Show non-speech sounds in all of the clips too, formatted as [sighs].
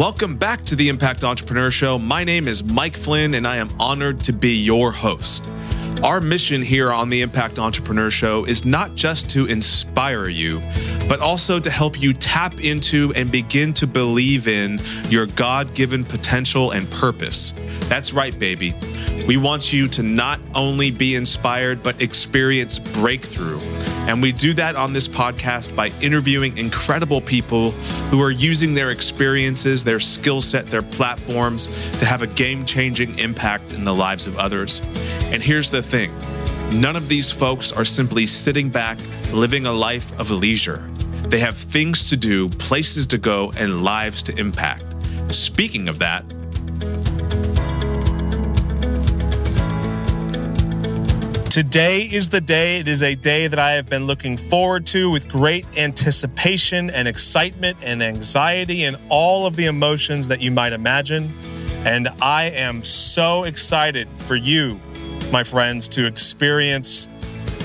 Welcome back to the Impact Entrepreneur Show. My name is Mike Flynn, and I am honored to be your host. Our mission here on the Impact Entrepreneur Show is not just to inspire you, but also to help you tap into and begin to believe in your God given potential and purpose. That's right, baby. We want you to not only be inspired, but experience breakthrough. And we do that on this podcast by interviewing incredible people who are using their experiences, their skill set, their platforms to have a game changing impact in the lives of others. And here's the thing none of these folks are simply sitting back, living a life of leisure. They have things to do, places to go, and lives to impact. Speaking of that, Today is the day. It is a day that I have been looking forward to with great anticipation and excitement and anxiety and all of the emotions that you might imagine. And I am so excited for you, my friends, to experience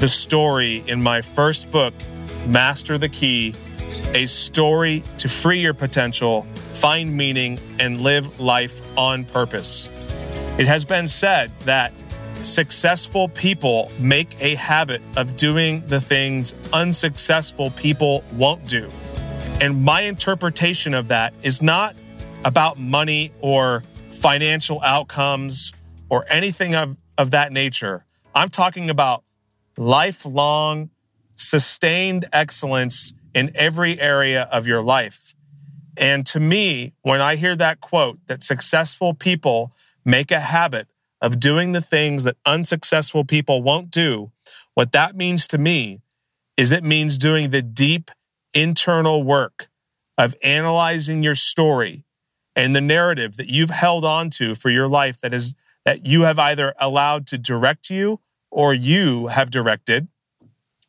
the story in my first book, Master the Key A Story to Free Your Potential, Find Meaning, and Live Life on Purpose. It has been said that Successful people make a habit of doing the things unsuccessful people won't do. And my interpretation of that is not about money or financial outcomes or anything of, of that nature. I'm talking about lifelong, sustained excellence in every area of your life. And to me, when I hear that quote that successful people make a habit of doing the things that unsuccessful people won't do, what that means to me is it means doing the deep internal work of analyzing your story and the narrative that you've held on to for your life that is that you have either allowed to direct you or you have directed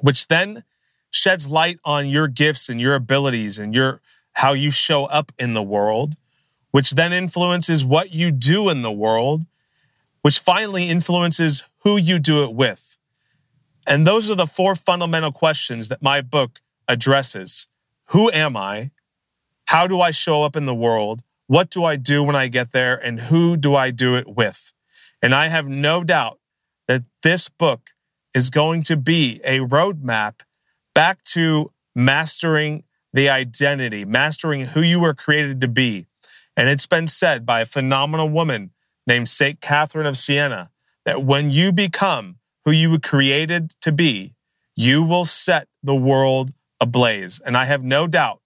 which then sheds light on your gifts and your abilities and your how you show up in the world which then influences what you do in the world which finally influences who you do it with. And those are the four fundamental questions that my book addresses. Who am I? How do I show up in the world? What do I do when I get there? And who do I do it with? And I have no doubt that this book is going to be a roadmap back to mastering the identity, mastering who you were created to be. And it's been said by a phenomenal woman named St. Catherine of Siena that when you become who you were created to be, you will set the world ablaze. And I have no doubt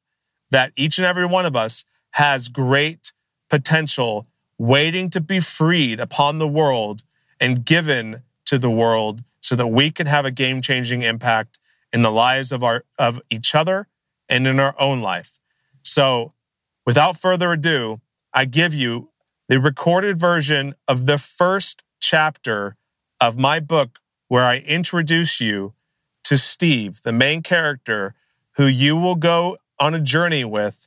that each and every one of us has great potential waiting to be freed upon the world and given to the world so that we can have a game changing impact in the lives of our of each other and in our own life. So without further ado, I give you the recorded version of the first chapter of my book where I introduce you to Steve, the main character who you will go on a journey with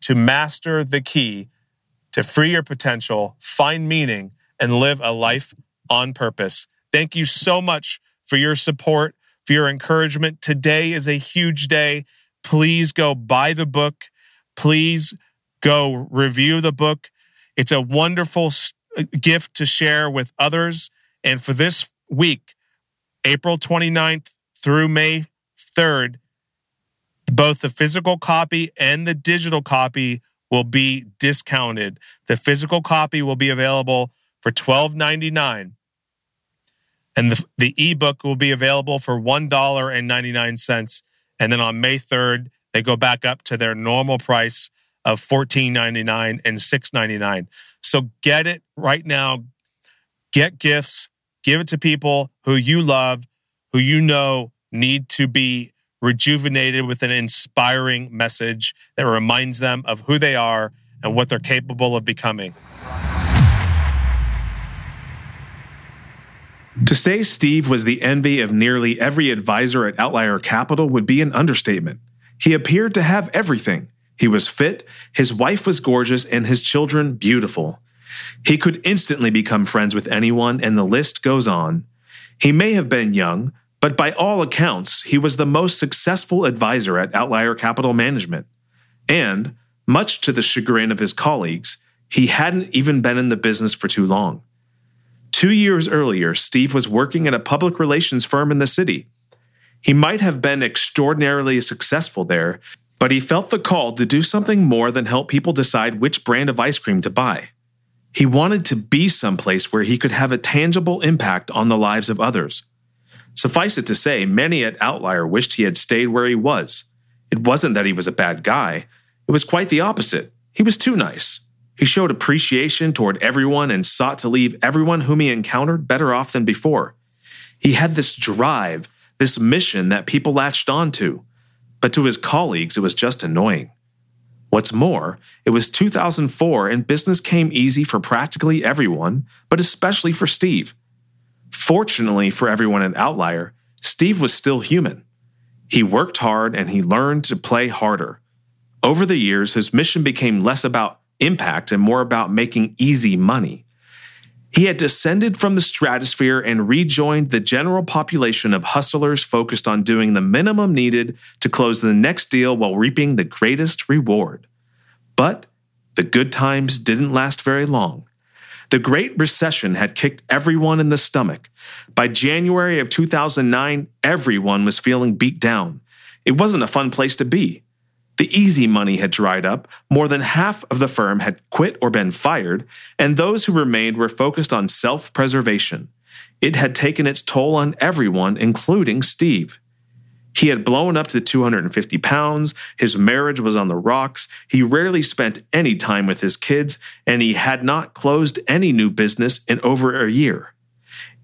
to master the key to free your potential, find meaning, and live a life on purpose. Thank you so much for your support, for your encouragement. Today is a huge day. Please go buy the book. Please go review the book. It's a wonderful uh, gift to share with others. And for this week, April 29th through May 3rd, both the physical copy and the digital copy will be discounted. The physical copy will be available for $12.99 and the, the ebook will be available for $1.99 and then on May 3rd they go back up to their normal price of $14.99 and $6.99. So get it right now. Get gifts, give it to people who you love, who you know need to be rejuvenated with an inspiring message that reminds them of who they are and what they're capable of becoming. To say Steve was the envy of nearly every advisor at Outlier Capital would be an understatement. He appeared to have everything he was fit, his wife was gorgeous, and his children beautiful. He could instantly become friends with anyone, and the list goes on. He may have been young, but by all accounts, he was the most successful advisor at Outlier Capital Management. And, Much to the chagrin of his colleagues, he hadn't even been in the business for too long. Two years earlier, Steve was working at a public relations firm in the city. He might have been extraordinarily successful there, but he felt the call to do something more than help people decide which brand of ice cream to buy. He wanted to be someplace where he could have a tangible impact on the lives of others. Suffice it to say, many at Outlier wished he had stayed where he was. It wasn't that he was a bad guy, it was quite the opposite. He was too nice. He showed appreciation toward everyone and sought to leave everyone whom he encountered better off than before. He had this drive, this mission that people latched onto. But to his colleagues, it was just annoying. What's more, it was 2004 and business came easy for practically everyone, but especially for Steve. Fortunately for everyone at Outlier, Steve was still human. He worked hard and he learned to play harder. Over the years, his mission became less about impact and more about making easy money. He had descended from the stratosphere and rejoined the general population of hustlers focused on doing the minimum needed to close the next deal while reaping the greatest reward. But the good times didn't last very long. The Great Recession had kicked everyone in the stomach. By January of 2009, everyone was feeling beat down. It wasn't a fun place to be. The easy money had dried up, more than half of the firm had quit or been fired, and those who remained were focused on self preservation. It had taken its toll on everyone, including Steve. He had blown up to 250 pounds, his marriage was on the rocks, he rarely spent any time with his kids, and he had not closed any new business in over a year.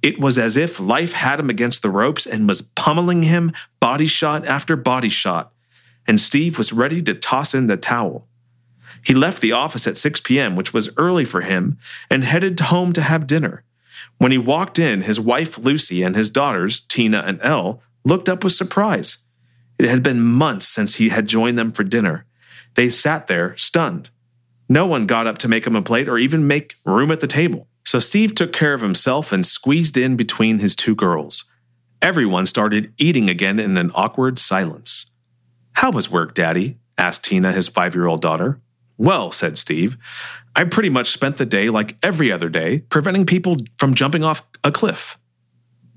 It was as if life had him against the ropes and was pummeling him body shot after body shot and Steve was ready to toss in the towel. He left the office at 6 p.m., which was early for him, and headed home to have dinner. When he walked in, his wife Lucy and his daughters, Tina and Elle, looked up with surprise. It had been months since he had joined them for dinner. They sat there, stunned. No one got up to make him a plate or even make room at the table. So Steve took care of himself and squeezed in between his two girls. Everyone started eating again in an awkward silence. How was work, Daddy? asked Tina, his five year old daughter. Well, said Steve, I pretty much spent the day like every other day, preventing people from jumping off a cliff.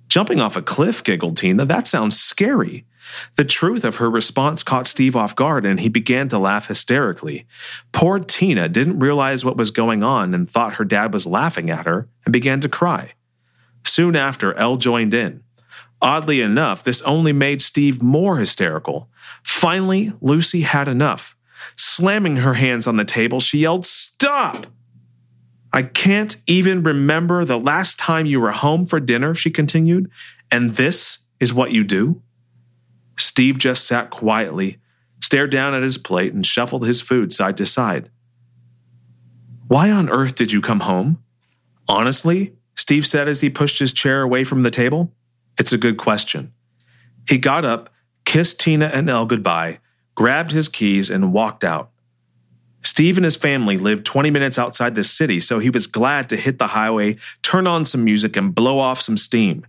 Jumping off a cliff, giggled Tina. That sounds scary. The truth of her response caught Steve off guard and he began to laugh hysterically. Poor Tina didn't realize what was going on and thought her dad was laughing at her and began to cry. Soon after, Elle joined in. Oddly enough, this only made Steve more hysterical. Finally, Lucy had enough. Slamming her hands on the table, she yelled, Stop! I can't even remember the last time you were home for dinner, she continued, and this is what you do? Steve just sat quietly, stared down at his plate, and shuffled his food side to side. Why on earth did you come home? Honestly, Steve said as he pushed his chair away from the table, it's a good question. He got up, kissed Tina and Elle goodbye, grabbed his keys, and walked out. Steve and his family lived 20 minutes outside the city, so he was glad to hit the highway, turn on some music, and blow off some steam.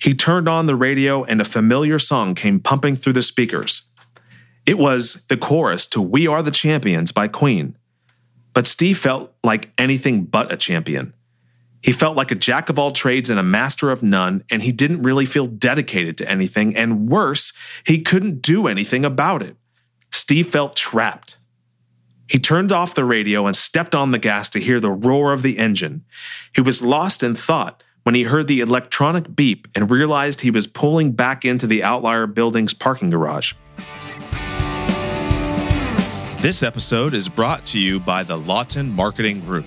He turned on the radio, and a familiar song came pumping through the speakers. It was the chorus to We Are the Champions by Queen. But Steve felt like anything but a champion. He felt like a jack of all trades and a master of none, and he didn't really feel dedicated to anything, and worse, he couldn't do anything about it. Steve felt trapped. He turned off the radio and stepped on the gas to hear the roar of the engine. He was lost in thought when he heard the electronic beep and realized he was pulling back into the Outlier building's parking garage. This episode is brought to you by the Lawton Marketing Group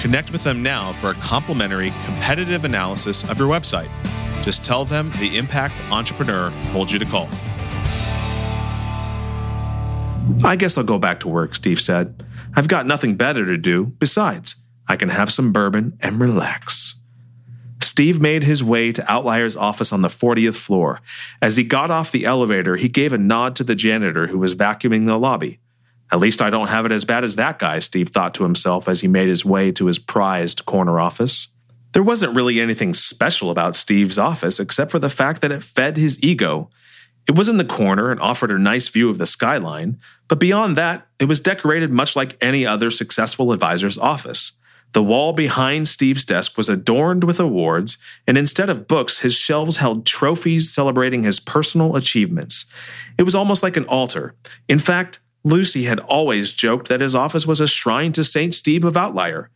Connect with them now for a complimentary competitive analysis of your website. Just tell them the Impact Entrepreneur told you to call. I guess I'll go back to work, Steve said. I've got nothing better to do. Besides, I can have some bourbon and relax. Steve made his way to Outlier's office on the 40th floor. As he got off the elevator, he gave a nod to the janitor who was vacuuming the lobby. At least I don't have it as bad as that guy, Steve thought to himself as he made his way to his prized corner office. There wasn't really anything special about Steve's office except for the fact that it fed his ego. It was in the corner and offered a nice view of the skyline, but beyond that, it was decorated much like any other successful advisor's office. The wall behind Steve's desk was adorned with awards, and instead of books, his shelves held trophies celebrating his personal achievements. It was almost like an altar. In fact, Lucy had always joked that his office was a shrine to St. Steve of Outlier.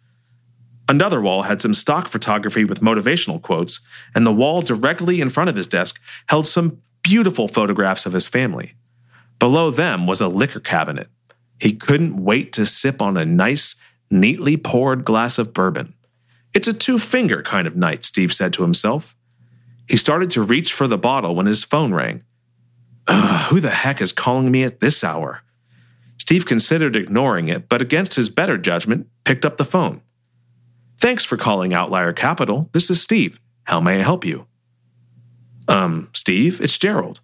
Another wall had some stock photography with motivational quotes, and the wall directly in front of his desk held some beautiful photographs of his family. Below them was a liquor cabinet. He couldn't wait to sip on a nice, neatly poured glass of bourbon. It's a two finger kind of night, Steve said to himself. He started to reach for the bottle when his phone rang. who the heck is calling me at this hour? Steve considered ignoring it, but against his better judgment, picked up the phone. Thanks for calling Outlier Capital. This is Steve. How may I help you? Um, Steve, it's Gerald.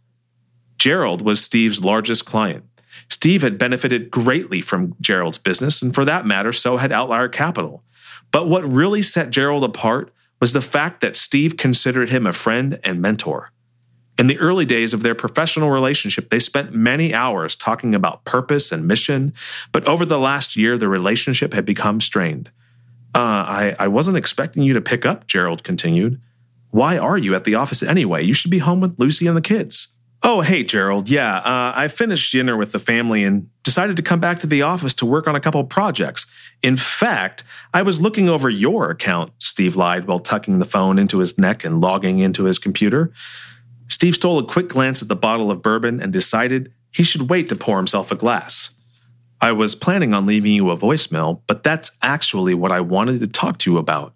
Gerald was Steve's largest client. Steve had benefited greatly from Gerald's business, and for that matter, so had Outlier Capital. But what really set Gerald apart was the fact that Steve considered him a friend and mentor. In the early days of their professional relationship, they spent many hours talking about purpose and mission, but over the last year, the relationship had become strained. Uh, I, I wasn't expecting you to pick up, Gerald continued. Why are you at the office anyway? You should be home with Lucy and the kids. Oh, hey, Gerald. Yeah, uh, I finished dinner with the family and decided to come back to the office to work on a couple projects. In fact, I was looking over your account, Steve lied while tucking the phone into his neck and logging into his computer. Steve stole a quick glance at the bottle of bourbon and decided he should wait to pour himself a glass. I was planning on leaving you a voicemail, but that's actually what I wanted to talk to you about.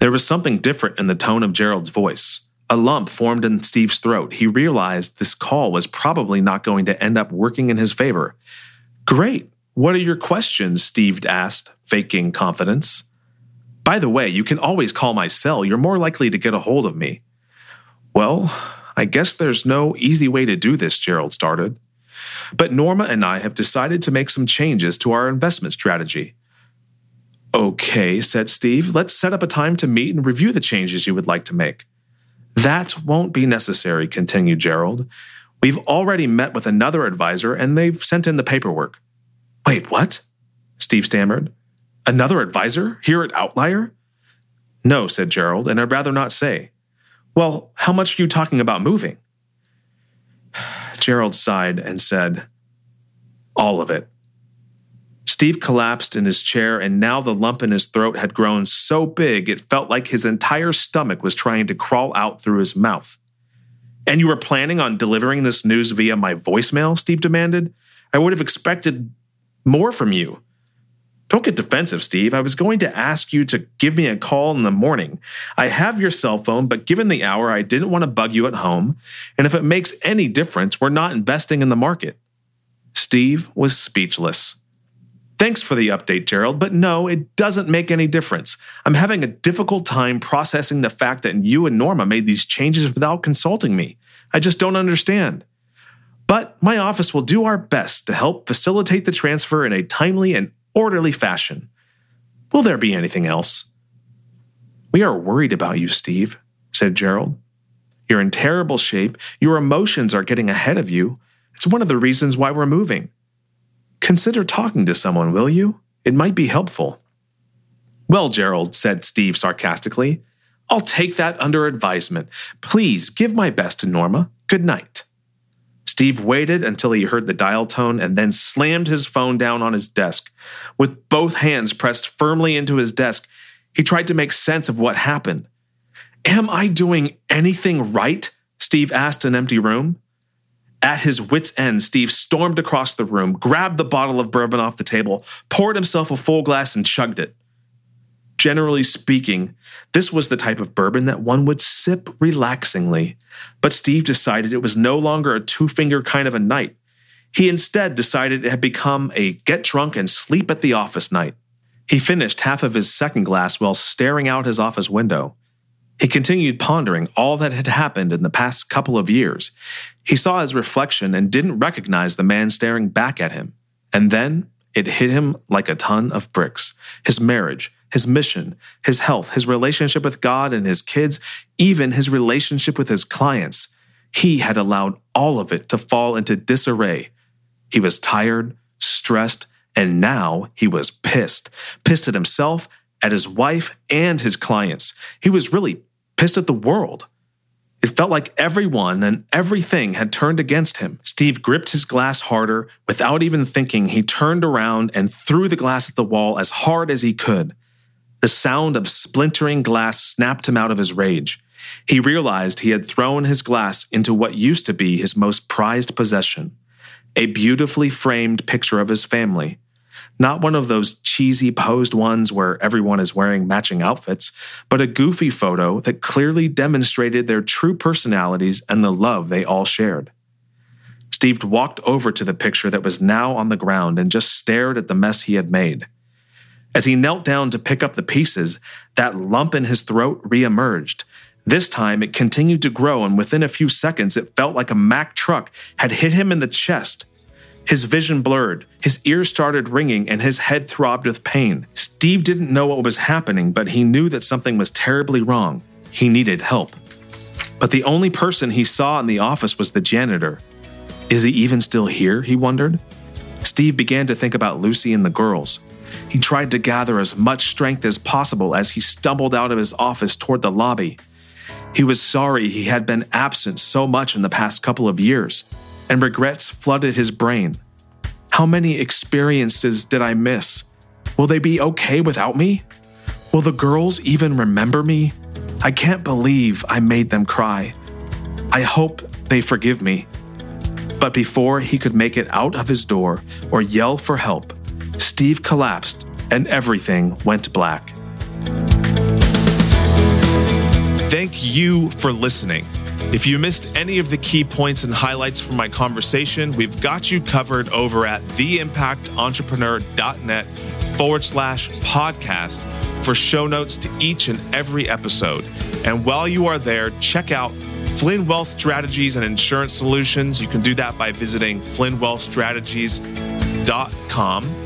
There was something different in the tone of Gerald's voice. A lump formed in Steve's throat. He realized this call was probably not going to end up working in his favor. Great. What are your questions? Steve asked, faking confidence. By the way, you can always call my cell. You're more likely to get a hold of me. Well, I guess there's no easy way to do this, Gerald started. But Norma and I have decided to make some changes to our investment strategy. Okay, said Steve. Let's set up a time to meet and review the changes you would like to make. That won't be necessary, continued Gerald. We've already met with another advisor and they've sent in the paperwork. Wait, what? Steve stammered. Another advisor here at Outlier? No, said Gerald, and I'd rather not say. Well, how much are you talking about moving? [sighs] Gerald sighed and said, All of it. Steve collapsed in his chair, and now the lump in his throat had grown so big it felt like his entire stomach was trying to crawl out through his mouth. And you were planning on delivering this news via my voicemail? Steve demanded. I would have expected more from you. Don't get defensive, Steve. I was going to ask you to give me a call in the morning. I have your cell phone, but given the hour, I didn't want to bug you at home. And if it makes any difference, we're not investing in the market. Steve was speechless. Thanks for the update, Gerald, but no, it doesn't make any difference. I'm having a difficult time processing the fact that you and Norma made these changes without consulting me. I just don't understand. But my office will do our best to help facilitate the transfer in a timely and orderly fashion. Will there be anything else? We are worried about you, Steve, said Gerald. You're in terrible shape. Your emotions are getting ahead of you. It's one of the reasons why we're moving. Consider talking to someone, will you? It might be helpful. Well, Gerald, said Steve sarcastically, I'll take that under advisement. Please give my best to Norma. Good night. Steve waited until he heard the dial tone and then slammed his phone down on his desk. With both hands pressed firmly into his desk, he tried to make sense of what happened. Am I doing anything right? Steve asked an empty room. At his wits' end, Steve stormed across the room, grabbed the bottle of bourbon off the table, poured himself a full glass, and chugged it. Generally speaking, this was the type of bourbon that one would sip relaxingly, but Steve decided it was no longer a two finger kind of a night. He instead decided it had become a get drunk and sleep at the office night. He finished half of his second glass while staring out his office window. He continued pondering all that had happened in the past couple of years. He saw his reflection and didn't recognize the man staring back at him. And then it hit him like a ton of bricks. His marriage, his mission, his health, his relationship with God and his kids, even his relationship with his clients. He had allowed all of it to fall into disarray. He was tired, stressed, and now he was pissed. Pissed at himself, at his wife, and his clients. He was really pissed at the world. It felt like everyone and everything had turned against him. Steve gripped his glass harder. Without even thinking, he turned around and threw the glass at the wall as hard as he could. The sound of splintering glass snapped him out of his rage. He realized he had thrown his glass into what used to be his most prized possession a beautifully framed picture of his family. Not one of those cheesy posed ones where everyone is wearing matching outfits, but a goofy photo that clearly demonstrated their true personalities and the love they all shared. Steve walked over to the picture that was now on the ground and just stared at the mess he had made. As he knelt down to pick up the pieces, that lump in his throat reemerged. This time it continued to grow, and within a few seconds, it felt like a Mack truck had hit him in the chest. His vision blurred, his ears started ringing, and his head throbbed with pain. Steve didn't know what was happening, but he knew that something was terribly wrong. He needed help. But the only person he saw in the office was the janitor. Is he even still here? He wondered. Steve began to think about Lucy and the girls. He tried to gather as much strength as possible as he stumbled out of his office toward the lobby. He was sorry he had been absent so much in the past couple of years and regrets flooded his brain. How many experiences did I miss? Will they be okay without me? Will the girls even remember me? I can't believe I made them cry. I hope they forgive me. But before he could make it out of his door or yell for help, Steve collapsed and everything went black. Thank you for listening. If you missed any of the key points and highlights from my conversation, we've got you covered over at theimpactentrepreneur.net forward slash podcast for show notes to each and every episode. And while you are there, check out Flynn Wealth Strategies and Insurance Solutions. You can do that by visiting flynnwealthstrategies.com.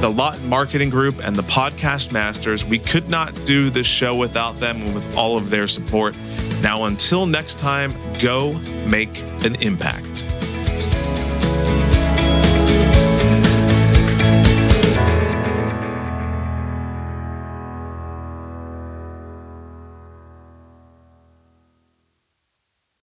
The Lawton Marketing Group and the Podcast Masters, we could not do this show without them and with all of their support. Now, until next time, go make an impact.